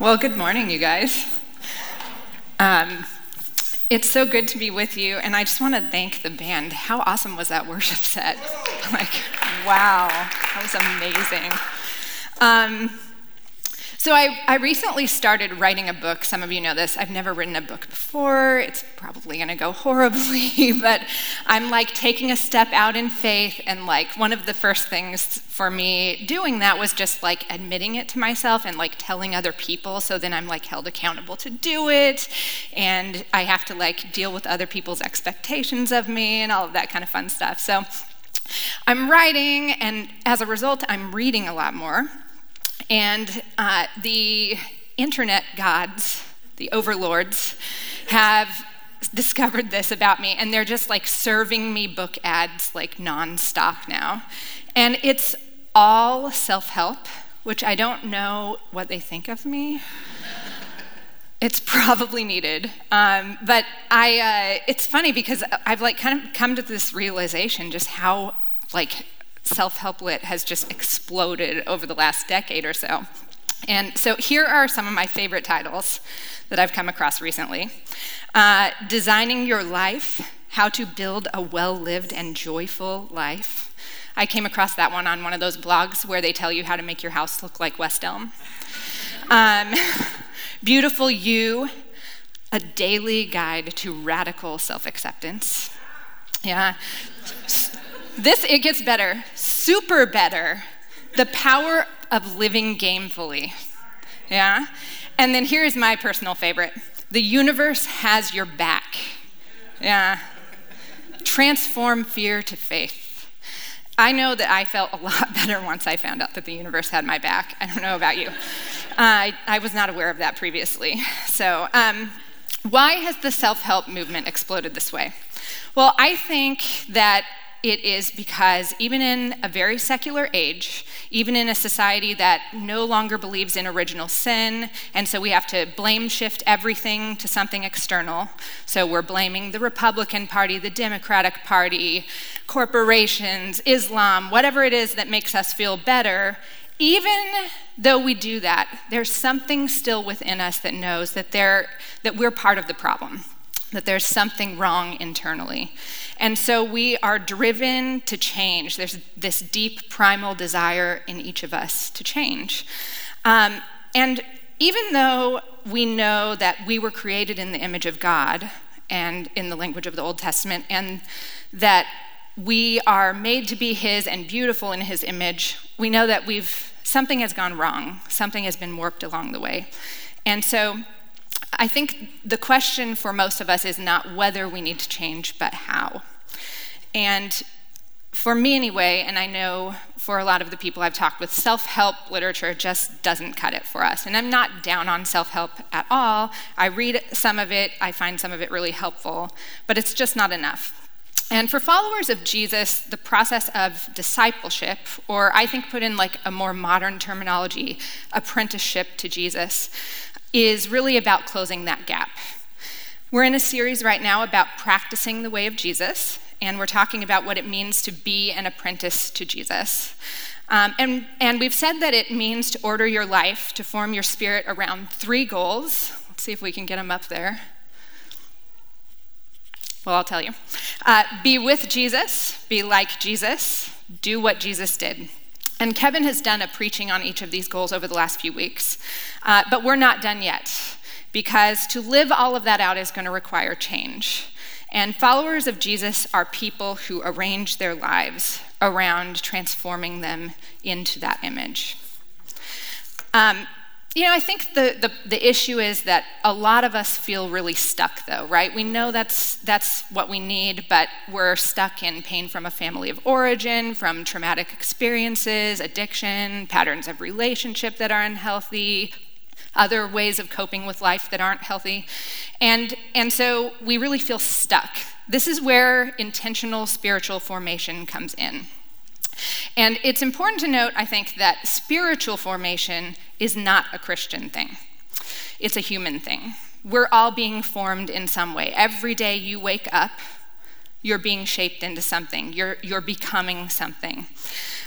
Well, good morning, you guys. Um, it's so good to be with you, and I just want to thank the band. How awesome was that worship set? Like, wow, that was amazing. Um, so, I, I recently started writing a book. Some of you know this. I've never written a book before. It's probably going to go horribly, but I'm like taking a step out in faith. And like one of the first things for me doing that was just like admitting it to myself and like telling other people. So then I'm like held accountable to do it. And I have to like deal with other people's expectations of me and all of that kind of fun stuff. So, I'm writing, and as a result, I'm reading a lot more. And uh, the internet gods, the overlords, have discovered this about me, and they're just like serving me book ads like nonstop now. And it's all self help, which I don't know what they think of me. it's probably needed, um, but I. Uh, it's funny because I've like kind of come to this realization just how like self help lit has just exploded over the last decade or so. And so here are some of my favorite titles that I've come across recently uh, Designing Your Life How to Build a Well Lived and Joyful Life. I came across that one on one of those blogs where they tell you how to make your house look like West Elm. Um, Beautiful You, a daily guide to radical self acceptance. Yeah. This, it gets better, super better. The power of living gamefully. Yeah? And then here's my personal favorite the universe has your back. Yeah. Transform fear to faith. I know that I felt a lot better once I found out that the universe had my back. I don't know about you. Uh, I, I was not aware of that previously. So, um, why has the self help movement exploded this way? Well, I think that it is because even in a very secular age, even in a society that no longer believes in original sin, and so we have to blame shift everything to something external. So we're blaming the Republican Party, the Democratic Party, corporations, Islam, whatever it is that makes us feel better. Even though we do that, there's something still within us that knows that, that we're part of the problem that there's something wrong internally. And so we are driven to change. There's this deep primal desire in each of us to change. Um, and even though we know that we were created in the image of God and in the language of the Old Testament, and that we are made to be His and beautiful in His image, we know that we've something has gone wrong, something has been warped along the way. And so I think the question for most of us is not whether we need to change, but how. And for me, anyway, and I know for a lot of the people I've talked with, self help literature just doesn't cut it for us. And I'm not down on self help at all. I read some of it, I find some of it really helpful, but it's just not enough. And for followers of Jesus, the process of discipleship, or I think put in like a more modern terminology, apprenticeship to Jesus, is really about closing that gap. We're in a series right now about practicing the way of Jesus, and we're talking about what it means to be an apprentice to Jesus. Um, and, and we've said that it means to order your life, to form your spirit around three goals. Let's see if we can get them up there. Well, I'll tell you. Uh, be with Jesus, be like Jesus, do what Jesus did. And Kevin has done a preaching on each of these goals over the last few weeks. Uh, but we're not done yet, because to live all of that out is going to require change. And followers of Jesus are people who arrange their lives around transforming them into that image. Um, you know, I think the, the, the, issue is that a lot of us feel really stuck, though, right? We know that's, that's what we need, but we're stuck in pain from a family of origin, from traumatic experiences, addiction, patterns of relationship that are unhealthy, other ways of coping with life that aren't healthy. And, and so we really feel stuck. This is where intentional spiritual formation comes in. And it's important to note, I think, that spiritual formation is not a Christian thing, it's a human thing. We're all being formed in some way. Every day you wake up, You're being shaped into something, you're, you're becoming something.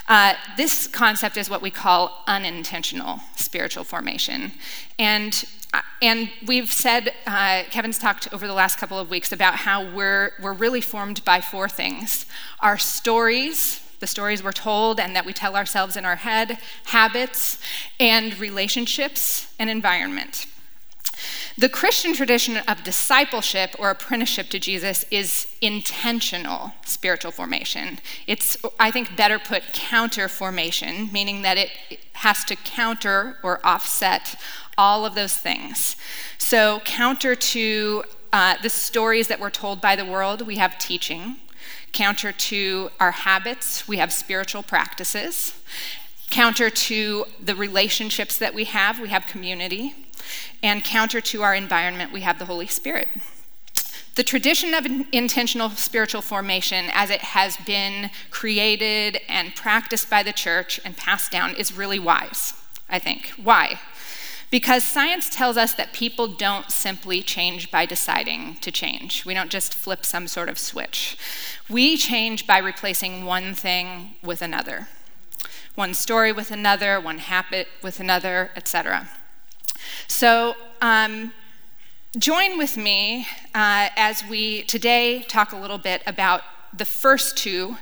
Uh, this concept is what we call unintentional spiritual formation. And uh, and we've said, uh, Kevin's talked over the last couple of weeks about how we're, we're really formed by four things our stories, the stories we're told and that we tell ourselves in our head, habits, and relationships and environment. The Christian tradition of discipleship or apprenticeship to Jesus is intentional spiritual formation. It's, I think, better put counter formation, meaning that it has to counter or offset all of those things. So, counter to uh, the stories that we're told by the world, we have teaching. Counter to our habits, we have spiritual practices. Counter to the relationships that we have, we have community. And counter to our environment, we have the Holy Spirit. The tradition of intentional spiritual formation, as it has been created and practiced by the church and passed down, is really wise, I think. Why? Because science tells us that people don't simply change by deciding to change. We don't just flip some sort of switch. We change by replacing one thing with another, one story with another, one habit with another, etc. So, um, join with me uh, as we today talk a little bit about the first two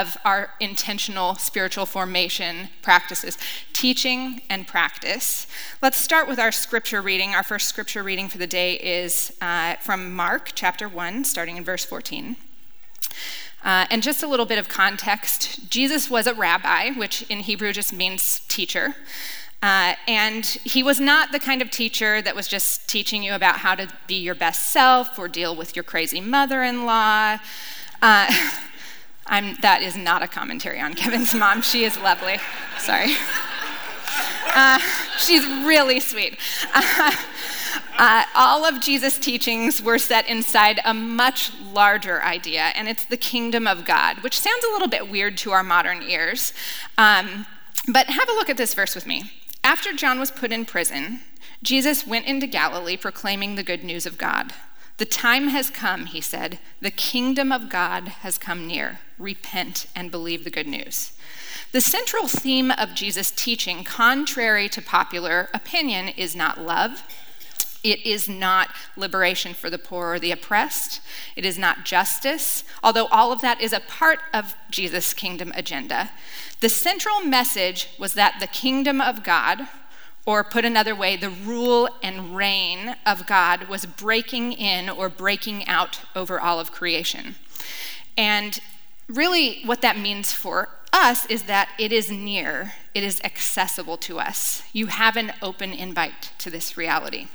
of our intentional spiritual formation practices teaching and practice. Let's start with our scripture reading. Our first scripture reading for the day is uh, from Mark chapter 1, starting in verse 14. Uh, and just a little bit of context Jesus was a rabbi, which in Hebrew just means teacher. Uh, and he was not the kind of teacher that was just teaching you about how to be your best self or deal with your crazy mother in law. Uh, that is not a commentary on Kevin's mom. She is lovely. Sorry. Uh, she's really sweet. Uh, uh, all of Jesus' teachings were set inside a much larger idea, and it's the kingdom of God, which sounds a little bit weird to our modern ears. Um, but have a look at this verse with me. After John was put in prison, Jesus went into Galilee proclaiming the good news of God. The time has come, he said. The kingdom of God has come near. Repent and believe the good news. The central theme of Jesus' teaching, contrary to popular opinion, is not love. It is not liberation for the poor or the oppressed. It is not justice, although all of that is a part of Jesus' kingdom agenda. The central message was that the kingdom of God, or put another way, the rule and reign of God was breaking in or breaking out over all of creation. And really, what that means for us is that it is near, it is accessible to us. You have an open invite to this reality.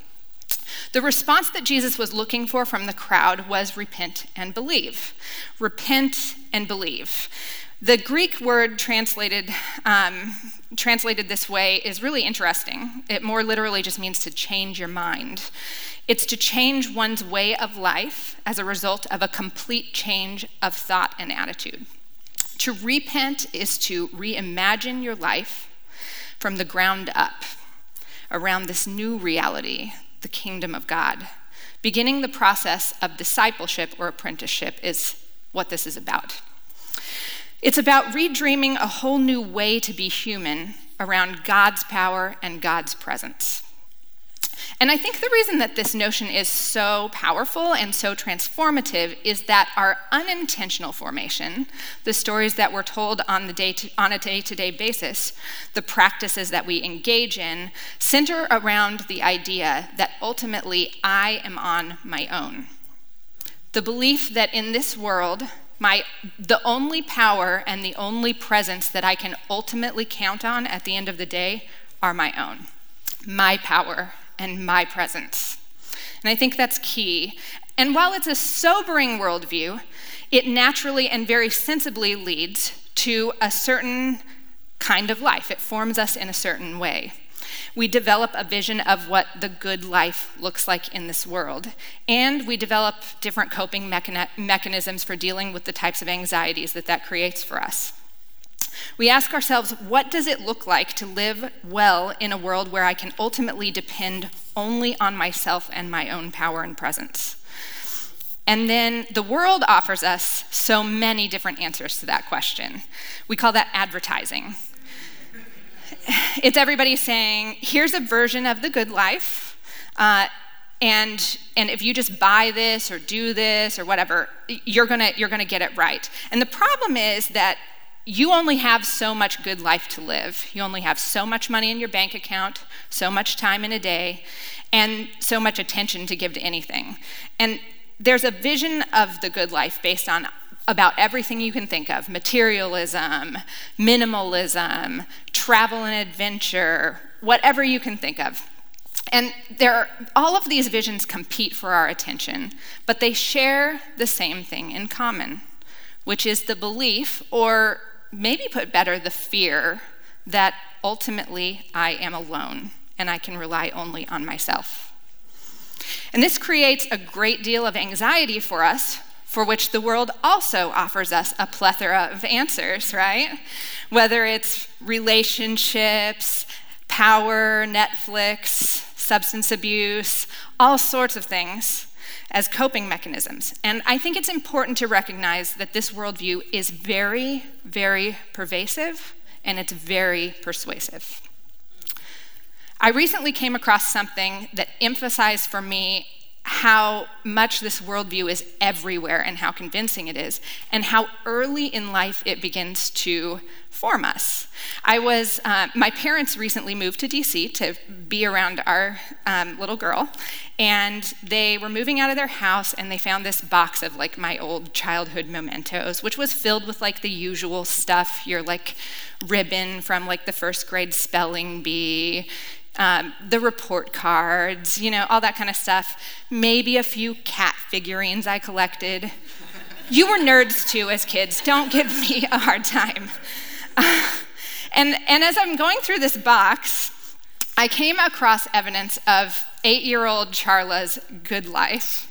The response that Jesus was looking for from the crowd was repent and believe. Repent and believe. The Greek word translated, um, translated this way is really interesting. It more literally just means to change your mind. It's to change one's way of life as a result of a complete change of thought and attitude. To repent is to reimagine your life from the ground up around this new reality, the kingdom of God. Beginning the process of discipleship or apprenticeship is what this is about. It's about redreaming a whole new way to be human around God's power and God's presence. And I think the reason that this notion is so powerful and so transformative is that our unintentional formation, the stories that we're told on, the day to, on a day to day basis, the practices that we engage in, center around the idea that ultimately I am on my own. The belief that in this world, my, the only power and the only presence that I can ultimately count on at the end of the day are my own. My power and my presence. And I think that's key. And while it's a sobering worldview, it naturally and very sensibly leads to a certain kind of life. It forms us in a certain way. We develop a vision of what the good life looks like in this world. And we develop different coping mechani- mechanisms for dealing with the types of anxieties that that creates for us. We ask ourselves, what does it look like to live well in a world where I can ultimately depend only on myself and my own power and presence? And then the world offers us so many different answers to that question. We call that advertising. It's everybody saying, here's a version of the good life. Uh, and, and if you just buy this or do this or whatever, you're gonna, you're gonna get it right. And the problem is that you only have so much good life to live. You only have so much money in your bank account, so much time in a day, and so much attention to give to anything. And there's a vision of the good life based on about everything you can think of materialism, minimalism, travel and adventure, whatever you can think of. And there, all of these visions compete for our attention, but they share the same thing in common, which is the belief, or maybe put better, the fear, that ultimately I am alone and I can rely only on myself. And this creates a great deal of anxiety for us, for which the world also offers us a plethora of answers, right? Whether it's relationships, power, Netflix, substance abuse, all sorts of things as coping mechanisms. And I think it's important to recognize that this worldview is very, very pervasive and it's very persuasive. I recently came across something that emphasized for me how much this worldview is everywhere and how convincing it is, and how early in life it begins to form us. I was, uh, my parents recently moved to DC to be around our um, little girl, and they were moving out of their house and they found this box of like my old childhood mementos, which was filled with like the usual stuff your like ribbon from like the first grade spelling bee um, the report cards, you know, all that kind of stuff. Maybe a few cat figurines I collected. you were nerds too as kids. Don't give me a hard time. And, and as I'm going through this box, I came across evidence of eight year old Charla's good life,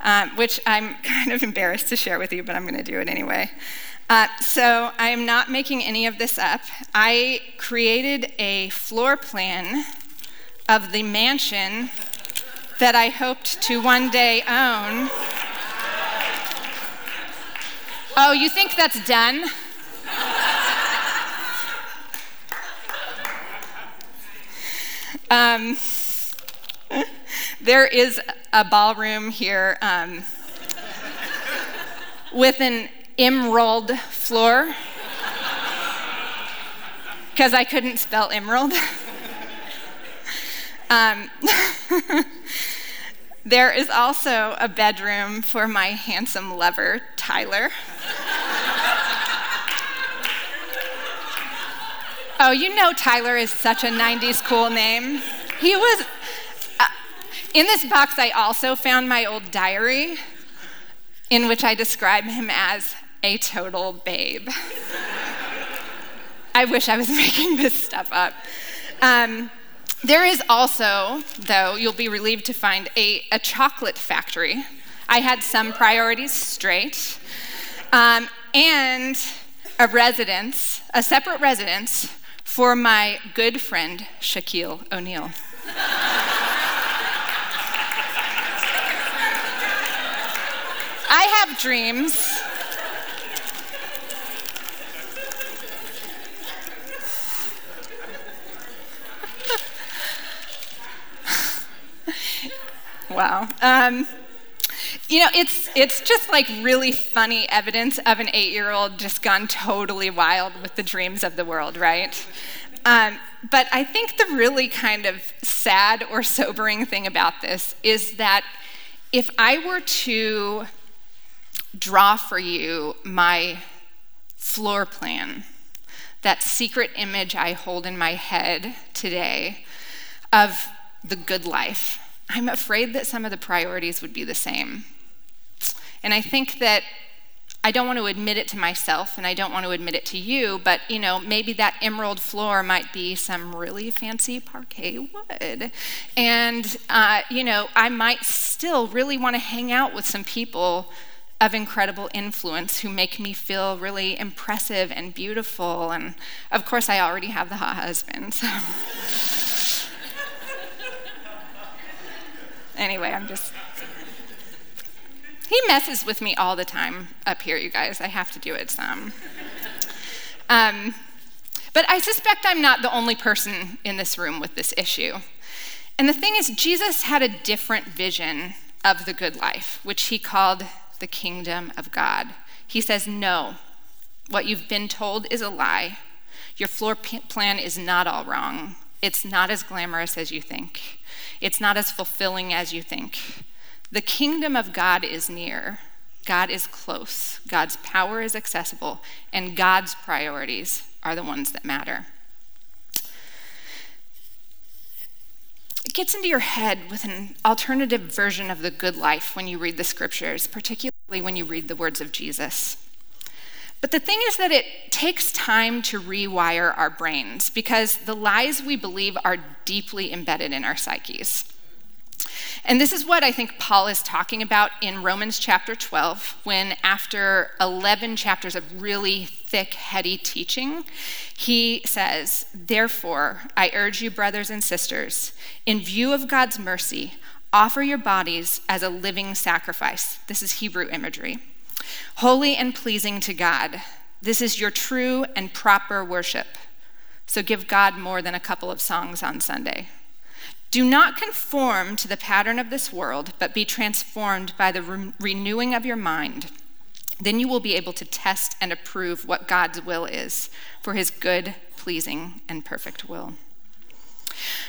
um, which I'm kind of embarrassed to share with you, but I'm going to do it anyway. Uh, so I am not making any of this up. I created a floor plan of the mansion that I hoped to one day own. Oh, you think that's done? Um, there is a ballroom here um, with an emerald floor because I couldn't spell emerald. um, there is also a bedroom for my handsome lover, Tyler. oh, you know Tyler is such a 90s cool name. He was. Uh, in this box, I also found my old diary in which I describe him as a total babe. I wish I was making this stuff up. Um, there is also, though, you'll be relieved to find a, a chocolate factory. I had some priorities straight. Um, and a residence, a separate residence for my good friend Shaquille O'Neal. I have dreams. Wow. Um, you know, it's, it's just like really funny evidence of an eight year old just gone totally wild with the dreams of the world, right? Um, but I think the really kind of sad or sobering thing about this is that if I were to draw for you my floor plan, that secret image I hold in my head today of the good life, I'm afraid that some of the priorities would be the same. And I think that I don't want to admit it to myself and I don't want to admit it to you, but you know, maybe that emerald floor might be some really fancy parquet wood. And uh, you know, I might still really want to hang out with some people of incredible influence who make me feel really impressive and beautiful. And of course, I already have the hot husband. So. anyway, I'm just. he messes with me all the time up here, you guys. I have to do it some. Um, but I suspect I'm not the only person in this room with this issue. And the thing is, Jesus had a different vision of the good life, which he called the kingdom of God. He says, No, what you've been told is a lie. Your floor plan is not all wrong. It's not as glamorous as you think. It's not as fulfilling as you think. The kingdom of God is near. God is close. God's power is accessible, and God's priorities are the ones that matter. It gets into your head with an alternative version of the good life when you read the scriptures, particularly when you read the words of Jesus. But the thing is that it takes time to rewire our brains because the lies we believe are deeply embedded in our psyches. And this is what I think Paul is talking about in Romans chapter 12, when after 11 chapters of really thick, heady teaching, he says, Therefore, I urge you, brothers and sisters, in view of God's mercy, offer your bodies as a living sacrifice. This is Hebrew imagery. Holy and pleasing to God. This is your true and proper worship. So give God more than a couple of songs on Sunday. Do not conform to the pattern of this world, but be transformed by the re- renewing of your mind. Then you will be able to test and approve what God's will is for his good, pleasing, and perfect will.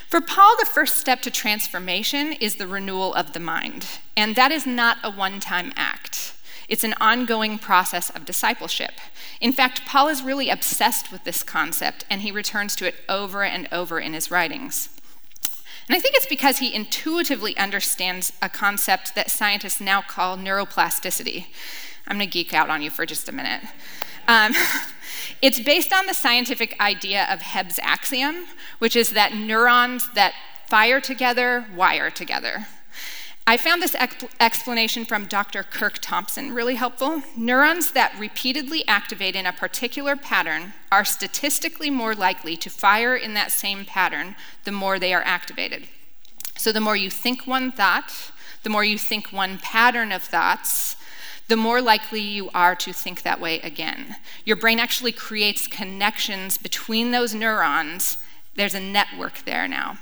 For Paul, the first step to transformation is the renewal of the mind, and that is not a one time act. It's an ongoing process of discipleship. In fact, Paul is really obsessed with this concept, and he returns to it over and over in his writings. And I think it's because he intuitively understands a concept that scientists now call neuroplasticity. I'm going to geek out on you for just a minute. Um, it's based on the scientific idea of Hebb's axiom, which is that neurons that fire together wire together. I found this explanation from Dr. Curt Thompson really helpful. Neurons that repeatedly activate in a particular pattern are statistically more likely to fire in that same pattern the more they are activated. So, the more you think one thought, the more you think one pattern of thoughts, the more likely you are to think that way again. Your brain actually creates connections between those neurons. There's a network there now.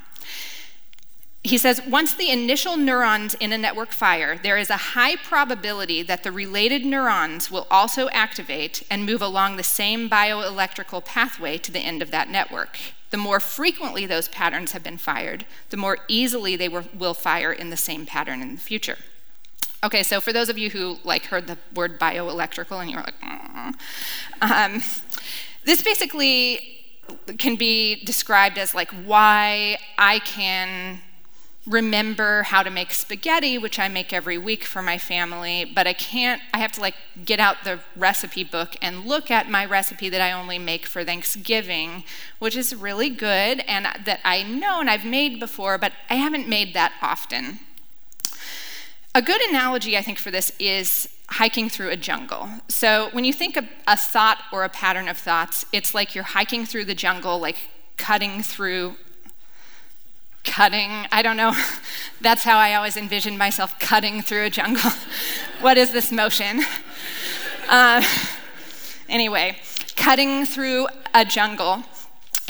He says once the initial neurons in a network fire, there is a high probability that the related neurons will also activate and move along the same bioelectrical pathway to the end of that network. The more frequently those patterns have been fired, the more easily they will fire in the same pattern in the future. Okay, so for those of you who like heard the word bioelectrical and you're like, um, this basically can be described as like why I can remember how to make spaghetti, which I make every week for my family, but I can't, I have to like get out the recipe book and look at my recipe that I only make for Thanksgiving, which is really good and that I know and I've made before, but I haven't made that often. A good analogy, I think, for this is hiking through a jungle. So when you think of a thought or a pattern of thoughts, it's like you're hiking through the jungle, like cutting through cutting. I don't know. That's how I always envisioned myself cutting through a jungle. what is this motion? Uh, anyway, cutting through a jungle.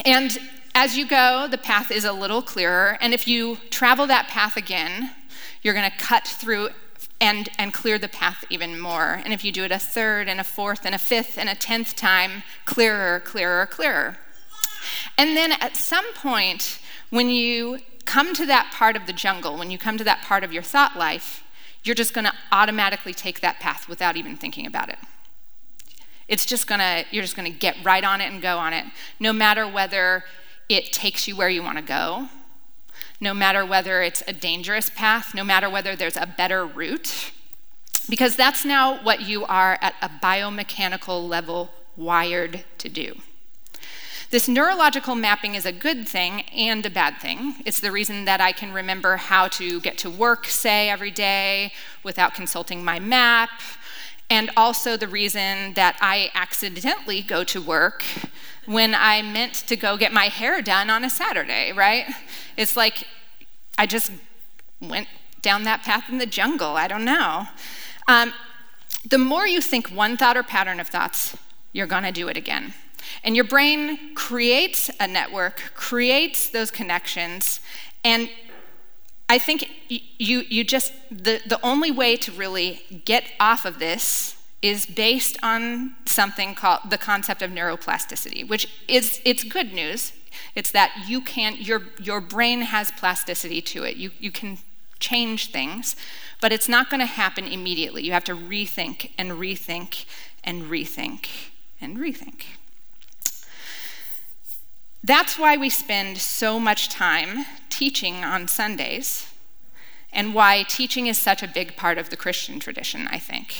And as you go, the path is a little clearer. And if you travel that path again, you're going to cut through and, and clear the path even more. And if you do it a third and a fourth and a fifth and a tenth time, clearer, clearer, clearer. And then at some point, when you come to that part of the jungle, when you come to that part of your thought life, you're just going to automatically take that path without even thinking about it. It's just going to, you're just going to get right on it and go on it, no matter whether it takes you where you want to go, no matter whether it's a dangerous path, no matter whether there's a better route, because that's now what you are at a biomechanical level wired to do. This neurological mapping is a good thing and a bad thing. It's the reason that I can remember how to get to work, say, every day without consulting my map, and also the reason that I accidentally go to work when I meant to go get my hair done on a Saturday, right? It's like I just went down that path in the jungle. I don't know. Um, the more you think one thought or pattern of thoughts, you're going to do it again. And your brain creates a network, creates those connections, and I think you, you just, the, the only way to really get off of this is based on something called the concept of neuroplasticity, which is, it's good news. It's that you can, your, your brain has plasticity to it. You, you can change things, but it's not going to happen immediately. You have to rethink and rethink and rethink and rethink. That's why we spend so much time teaching on Sundays, and why teaching is such a big part of the Christian tradition, I think.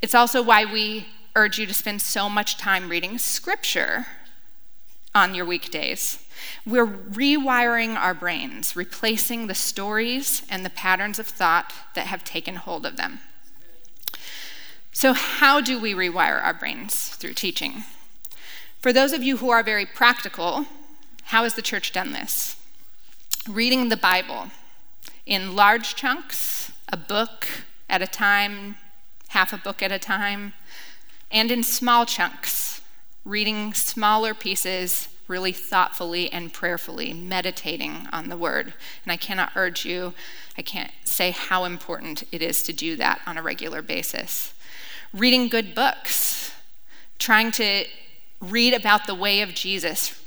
It's also why we urge you to spend so much time reading scripture on your weekdays. We're rewiring our brains, replacing the stories and the patterns of thought that have taken hold of them. So, how do we rewire our brains through teaching? For those of you who are very practical, how has the church done this? Reading the Bible in large chunks, a book at a time, half a book at a time, and in small chunks, reading smaller pieces really thoughtfully and prayerfully, meditating on the word. And I cannot urge you, I can't say how important it is to do that on a regular basis. Reading good books, trying to read about the way of Jesus,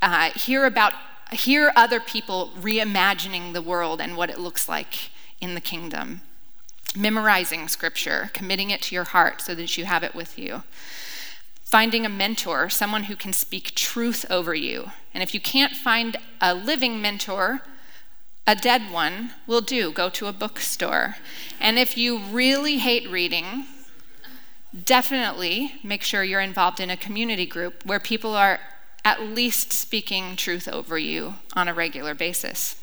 uh, hear about hear other people reimagining the world and what it looks like in the kingdom. Memorizing scripture, committing it to your heart so that you have it with you. Finding a mentor, someone who can speak truth over you. And if you can't find a living mentor, a dead one will do. Go to a bookstore. And if you really hate reading, definitely make sure you're involved in a community group where people are at least speaking truth over you on a regular basis.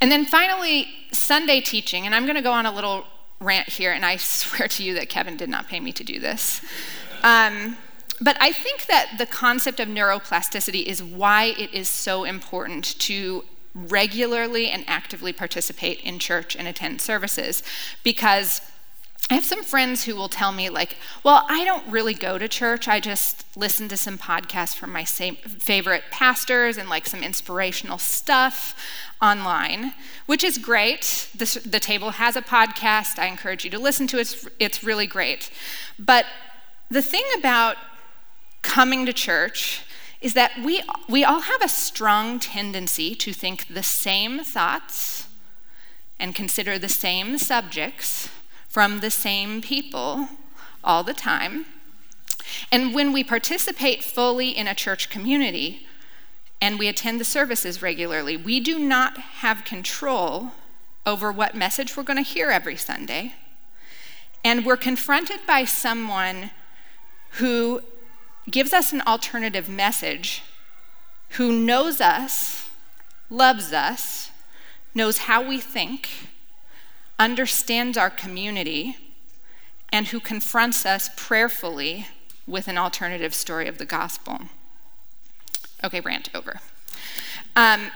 And then finally, Sunday teaching, and I'm going to go on a little rant here, and I swear to you that Kevin did not pay me to do this. Um, but I think that the concept of neuroplasticity is why it is so important to regularly and actively participate in church and attend services because I have some friends who will tell me, like, well, I don't really go to church. I just listen to some podcasts from my favorite pastors and like some inspirational stuff online, which is great. The, the table has a podcast. I encourage you to listen to it. It's, it's really great. But the thing about coming to church is that we, we all have a strong tendency to think the same thoughts and consider the same subjects from the same people all the time. And when we participate fully in a church community and we attend the services regularly, we do not have control over what message we're going to hear every Sunday. And we're confronted by someone who gives us an alternative message, who knows us, loves us, knows how we think, understands our community, and who confronts us prayerfully with an alternative story of the gospel. Okay, rant over. Um,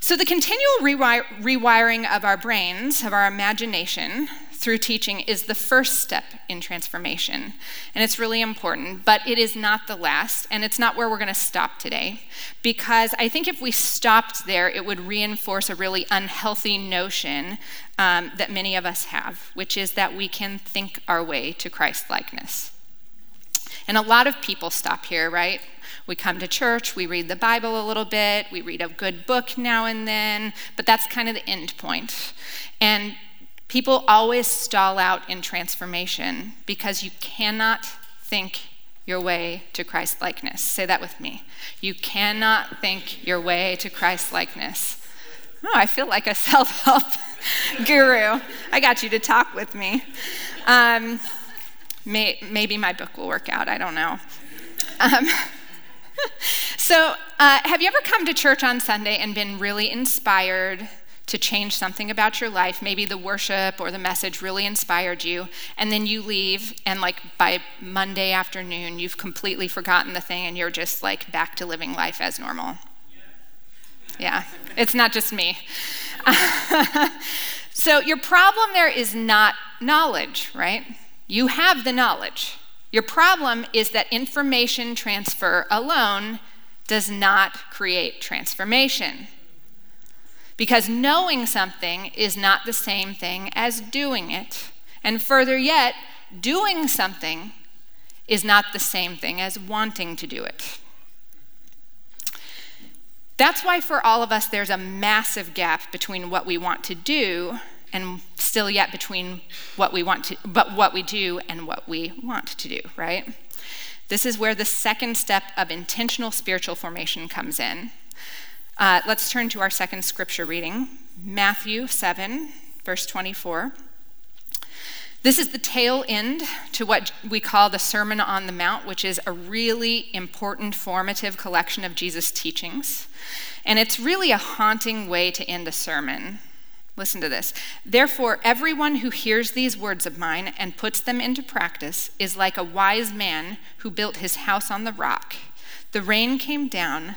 so, the continual rewiring of our brains, of our imagination, through teaching is the first step in transformation. And it's really important, but it is not the last, and it's not where we're going to stop today. Because I think if we stopped there, it would reinforce a really unhealthy notion um, that many of us have, which is that we can think our way to Christ likeness. And a lot of people stop here, right? We come to church, we read the Bible a little bit, we read a good book now and then, but that's kind of the end point. And People always stall out in transformation because you cannot think your way to Christ likeness. Say that with me. You cannot think your way to Christ likeness. Oh, I feel like a self help guru. I got you to talk with me. Um, may, maybe my book will work out. I don't know. Um, so, uh, have you ever come to church on Sunday and been really inspired to change something about your life. Maybe the worship or the message really inspired you, and then you leave, and like by Monday afternoon, you've completely forgotten the thing and you're just like back to living life as normal. Yeah, it's not just me. So, your problem there is not knowledge, right? You have the knowledge. Your problem is that information transfer alone does not create transformation. Because knowing something is not the same thing as doing it. And further yet, doing something is not the same thing as wanting to do it. That's why, for all of us, there's a massive gap between what we want to do and still yet between what we want to, but what we do and what we want to do, right? This is where the second step of intentional spiritual formation comes in. Uh, let's turn to our second scripture reading Matthew 7, verse 24. This is the tail end to what we call the Sermon on the Mount, which is a really important formative collection of Jesus' teachings. And it's really a haunting way to end a sermon. Listen to this. Therefore, everyone who hears these words of mine and puts them into practice is like a wise man who built his house on the rock. The rain came down,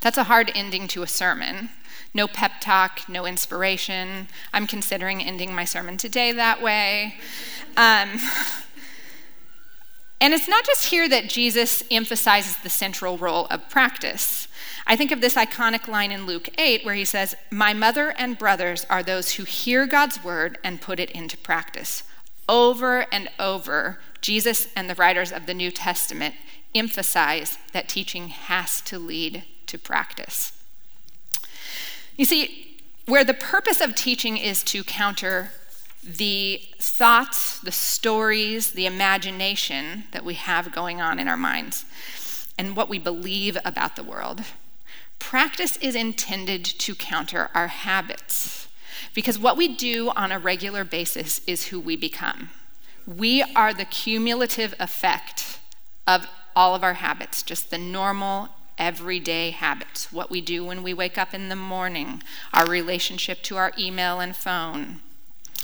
That's a hard ending to a sermon. No pep talk, no inspiration. I'm considering ending my sermon today that way. Um, And it's not just here that Jesus emphasizes the central role of practice. I think of this iconic line in Luke 8 where he says, My mother and brothers are those who hear God's word and put it into practice. Over and over, Jesus and the writers of the New Testament emphasize that teaching has to lead to practice. You see, where the purpose of teaching is to counter the thoughts, the stories, the imagination that we have going on in our minds, and what we believe about the world. Practice is intended to counter our habits because what we do on a regular basis is who we become. We are the cumulative effect of all of our habits, just the normal, everyday habits. What we do when we wake up in the morning, our relationship to our email and phone,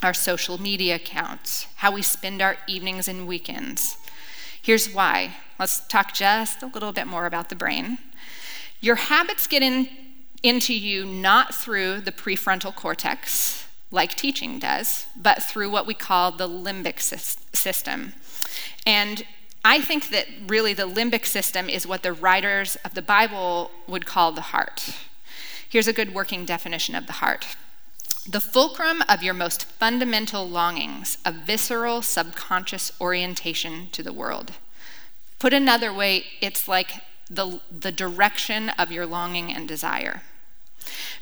our social media accounts, how we spend our evenings and weekends. Here's why. Let's talk just a little bit more about the brain. Your habits get in, into you not through the prefrontal cortex, like teaching does, but through what we call the limbic system. And I think that really the limbic system is what the writers of the Bible would call the heart. Here's a good working definition of the heart the fulcrum of your most fundamental longings, a visceral, subconscious orientation to the world. Put another way, it's like the, the direction of your longing and desire.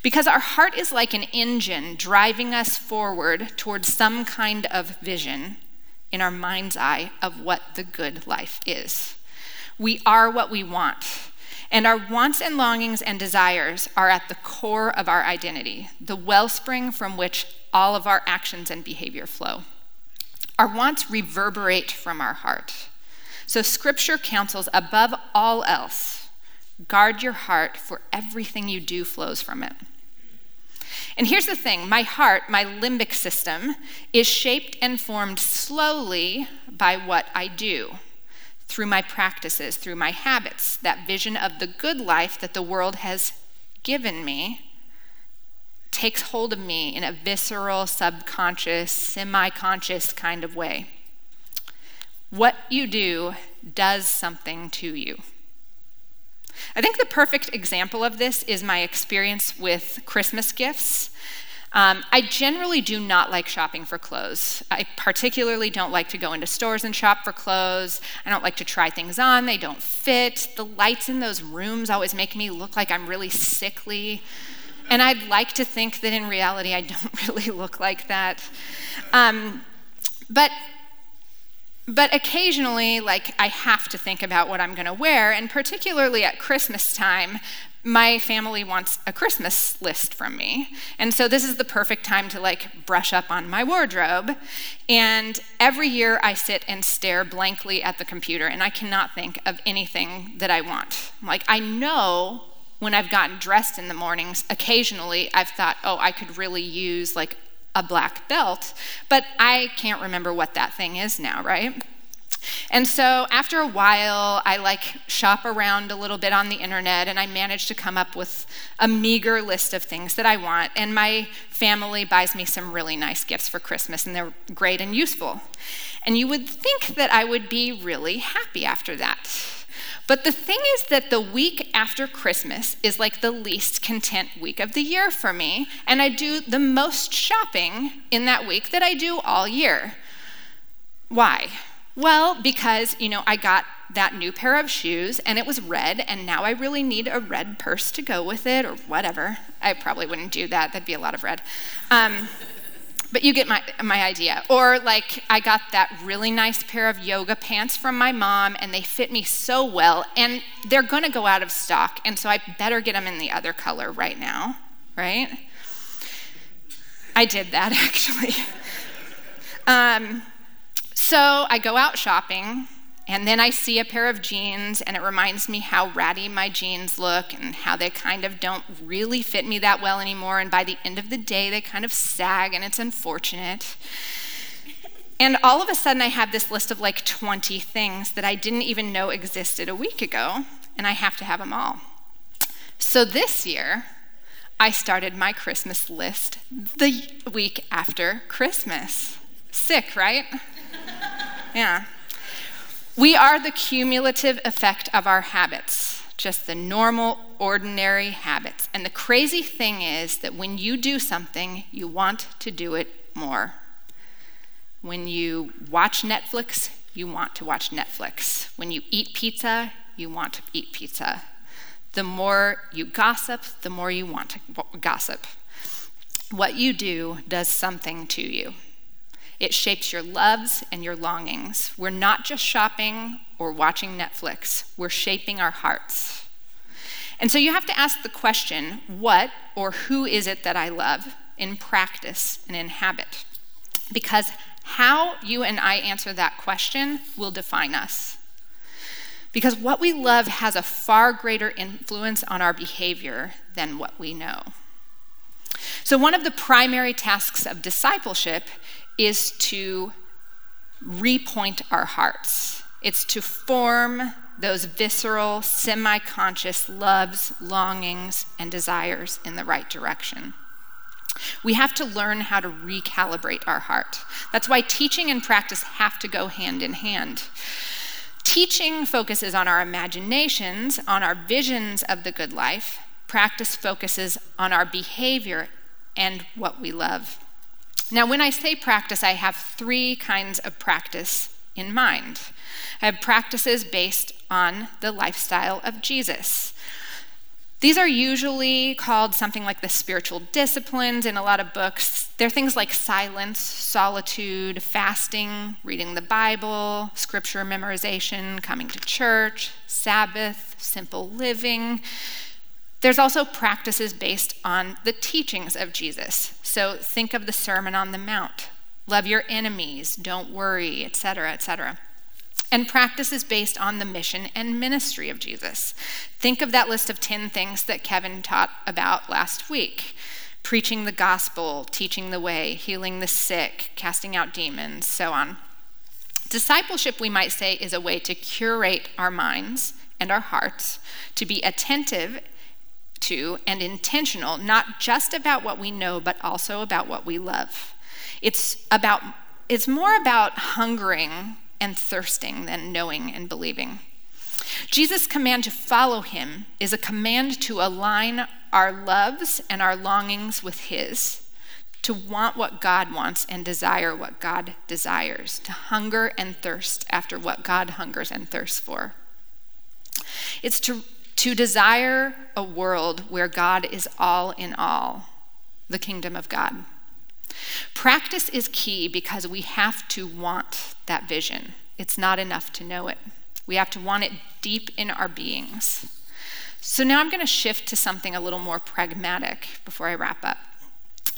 Because our heart is like an engine driving us forward towards some kind of vision in our mind's eye of what the good life is. We are what we want. And our wants and longings and desires are at the core of our identity, the wellspring from which all of our actions and behavior flow. Our wants reverberate from our heart. So, scripture counsels above all else guard your heart, for everything you do flows from it. And here's the thing my heart, my limbic system, is shaped and formed slowly by what I do through my practices, through my habits, that vision of the good life that the world has given me takes hold of me in a visceral, subconscious, semi conscious kind of way. What you do does something to you. I think the perfect example of this is my experience with Christmas gifts. Um, I generally do not like shopping for clothes. I particularly don't like to go into stores and shop for clothes. I don't like to try things on, they don't fit. The lights in those rooms always make me look like I'm really sickly. And I'd like to think that in reality I don't really look like that. Um, but but occasionally, like, I have to think about what I'm going to wear, and particularly at Christmas time, my family wants a Christmas list from me. And so this is the perfect time to like brush up on my wardrobe. And every year I sit and stare blankly at the computer and I cannot think of anything that I want. Like I know when I've gotten dressed in the mornings, occasionally I've thought, oh, I could really use like a black belt, but I can't remember what that thing is now, right? And so after a while, I like shop around a little bit on the internet and I manage to come up with a meager list of things that I want. And my family buys me some really nice gifts for Christmas and they're great and useful. And you would think that I would be really happy after that. But the thing is that the week after Christmas is like the least content week of the year for me, and I do the most shopping in that week that I do all year. Why? Well, because, you know, I got that new pair of shoes and it was red, and now I really need a red purse to go with it or whatever. I probably wouldn't do that, that'd be a lot of red. Um, but you get my, my idea. Or, like, I got that really nice pair of yoga pants from my mom, and they fit me so well, and they're gonna go out of stock, and so I better get them in the other color right now, right? I did that actually. um, so I go out shopping, and then I see a pair of jeans, and it reminds me how ratty my jeans look and how they kind of don't really fit me that well anymore. And by the end of the day, they kind of sag, and it's unfortunate. And all of a sudden, I have this list of like 20 things that I didn't even know existed a week ago, and I have to have them all. So this year, I started my Christmas list the week after Christmas. Sick, right? yeah. We are the cumulative effect of our habits, just the normal, ordinary habits. And the crazy thing is that when you do something, you want to do it more. When you watch Netflix, you want to watch Netflix. When you eat pizza, you want to eat pizza. The more you gossip, the more you want to gossip. What you do does something to you. It shapes your loves and your longings. We're not just shopping or watching Netflix, we're shaping our hearts. And so you have to ask the question what or who is it that I love in practice and in habit? Because how you and I answer that question will define us. Because what we love has a far greater influence on our behavior than what we know. So, one of the primary tasks of discipleship is to repoint our hearts. It's to form those visceral, semi conscious loves, longings, and desires in the right direction. We have to learn how to recalibrate our heart. That's why teaching and practice have to go hand in hand. Teaching focuses on our imaginations, on our visions of the good life. Practice focuses on our behavior and what we love. Now, when I say practice, I have three kinds of practice in mind. I have practices based on the lifestyle of Jesus. These are usually called something like the spiritual disciplines in a lot of books. They're things like silence, solitude, fasting, reading the Bible, scripture memorization, coming to church, Sabbath, simple living. There's also practices based on the teachings of Jesus. So think of the Sermon on the Mount love your enemies, don't worry, etc., etc. And practices based on the mission and ministry of Jesus. Think of that list of 10 things that Kevin taught about last week preaching the gospel, teaching the way, healing the sick, casting out demons, so on. Discipleship, we might say, is a way to curate our minds and our hearts, to be attentive to and intentional, not just about what we know, but also about what we love. It's about it's more about hungering and thirsting than knowing and believing. Jesus' command to follow him is a command to align our loves and our longings with his, to want what God wants and desire what God desires, to hunger and thirst after what God hungers and thirsts for. It's to to desire a world where God is all in all, the kingdom of God. Practice is key because we have to want that vision. It's not enough to know it. We have to want it deep in our beings. So now I'm going to shift to something a little more pragmatic before I wrap up.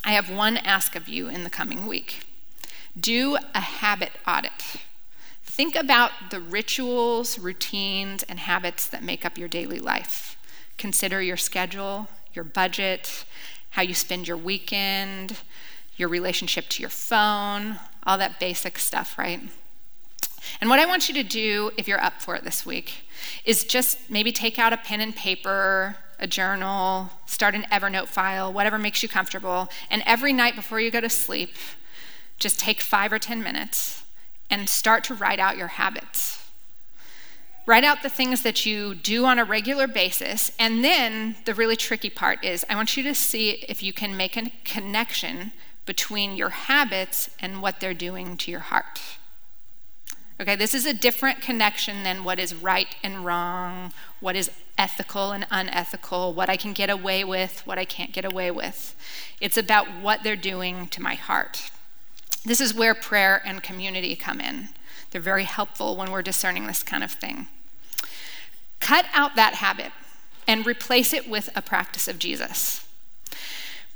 I have one ask of you in the coming week do a habit audit. Think about the rituals, routines, and habits that make up your daily life. Consider your schedule, your budget, how you spend your weekend, your relationship to your phone, all that basic stuff, right? And what I want you to do, if you're up for it this week, is just maybe take out a pen and paper, a journal, start an Evernote file, whatever makes you comfortable. And every night before you go to sleep, just take five or 10 minutes and start to write out your habits. Write out the things that you do on a regular basis. And then the really tricky part is I want you to see if you can make a connection between your habits and what they're doing to your heart. Okay, this is a different connection than what is right and wrong, what is ethical and unethical, what I can get away with, what I can't get away with. It's about what they're doing to my heart. This is where prayer and community come in. They're very helpful when we're discerning this kind of thing. Cut out that habit and replace it with a practice of Jesus.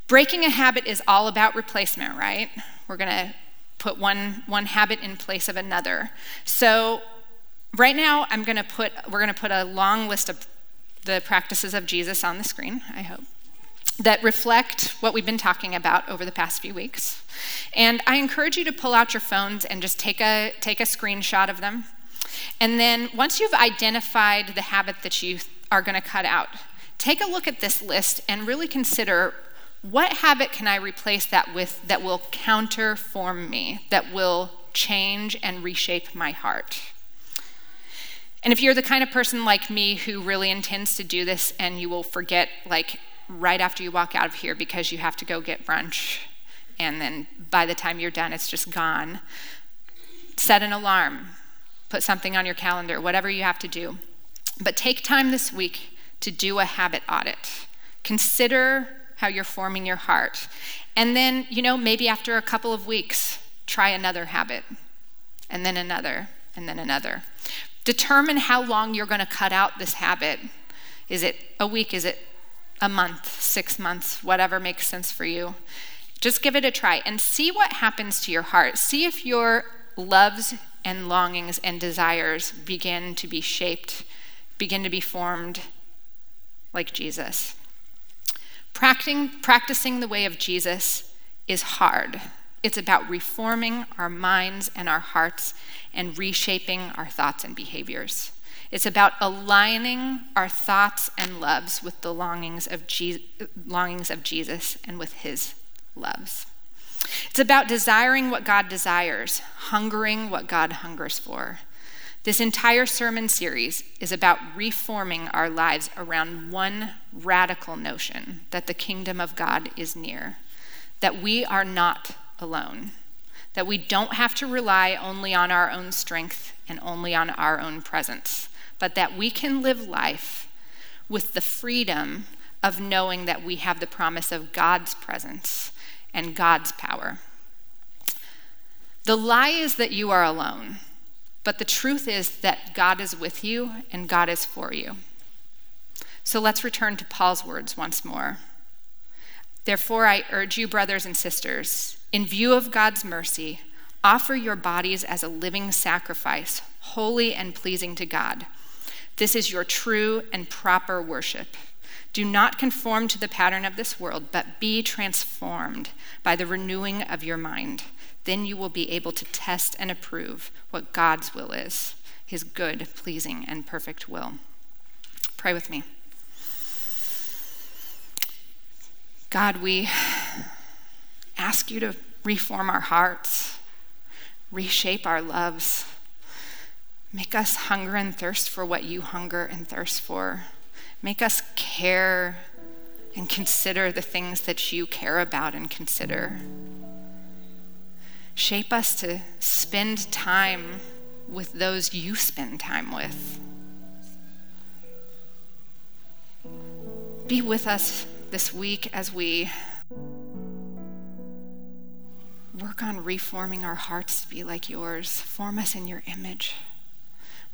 Breaking a habit is all about replacement, right? We're going to put one, one habit in place of another. So right now I'm going to put we're going to put a long list of the practices of Jesus on the screen, I hope, that reflect what we've been talking about over the past few weeks. And I encourage you to pull out your phones and just take a take a screenshot of them. And then once you've identified the habit that you are going to cut out, take a look at this list and really consider what habit can I replace that with that will counterform me, that will change and reshape my heart? And if you're the kind of person like me who really intends to do this and you will forget, like, right after you walk out of here because you have to go get brunch, and then by the time you're done, it's just gone, set an alarm, put something on your calendar, whatever you have to do. But take time this week to do a habit audit. Consider how you're forming your heart. And then, you know, maybe after a couple of weeks, try another habit, and then another, and then another. Determine how long you're going to cut out this habit. Is it a week? Is it a month, six months, whatever makes sense for you? Just give it a try and see what happens to your heart. See if your loves and longings and desires begin to be shaped, begin to be formed like Jesus. Practicing, practicing the way of Jesus is hard. It's about reforming our minds and our hearts and reshaping our thoughts and behaviors. It's about aligning our thoughts and loves with the longings of, Je- longings of Jesus and with his loves. It's about desiring what God desires, hungering what God hungers for, this entire sermon series is about reforming our lives around one radical notion that the kingdom of God is near, that we are not alone, that we don't have to rely only on our own strength and only on our own presence, but that we can live life with the freedom of knowing that we have the promise of God's presence and God's power. The lie is that you are alone but the truth is that God is with you and God is for you. So let's return to Paul's words once more. Therefore, I urge you, brothers and sisters, in view of God's mercy, offer your bodies as a living sacrifice, holy and pleasing to God. This is your true and proper worship. Do not conform to the pattern of this world, but be transformed by the renewing of your mind then you will be able to test and approve what God's will is, his good, pleasing, and perfect will. Pray with me. God, we ask you to reform our hearts, reshape our loves, make us hunger and thirst for what you hunger and thirst for. Make us care and consider the things that you care about and consider. Shape us to spend time with those you spend time with. Be with us this week as we work on reforming our hearts to be like yours. Form us in your image.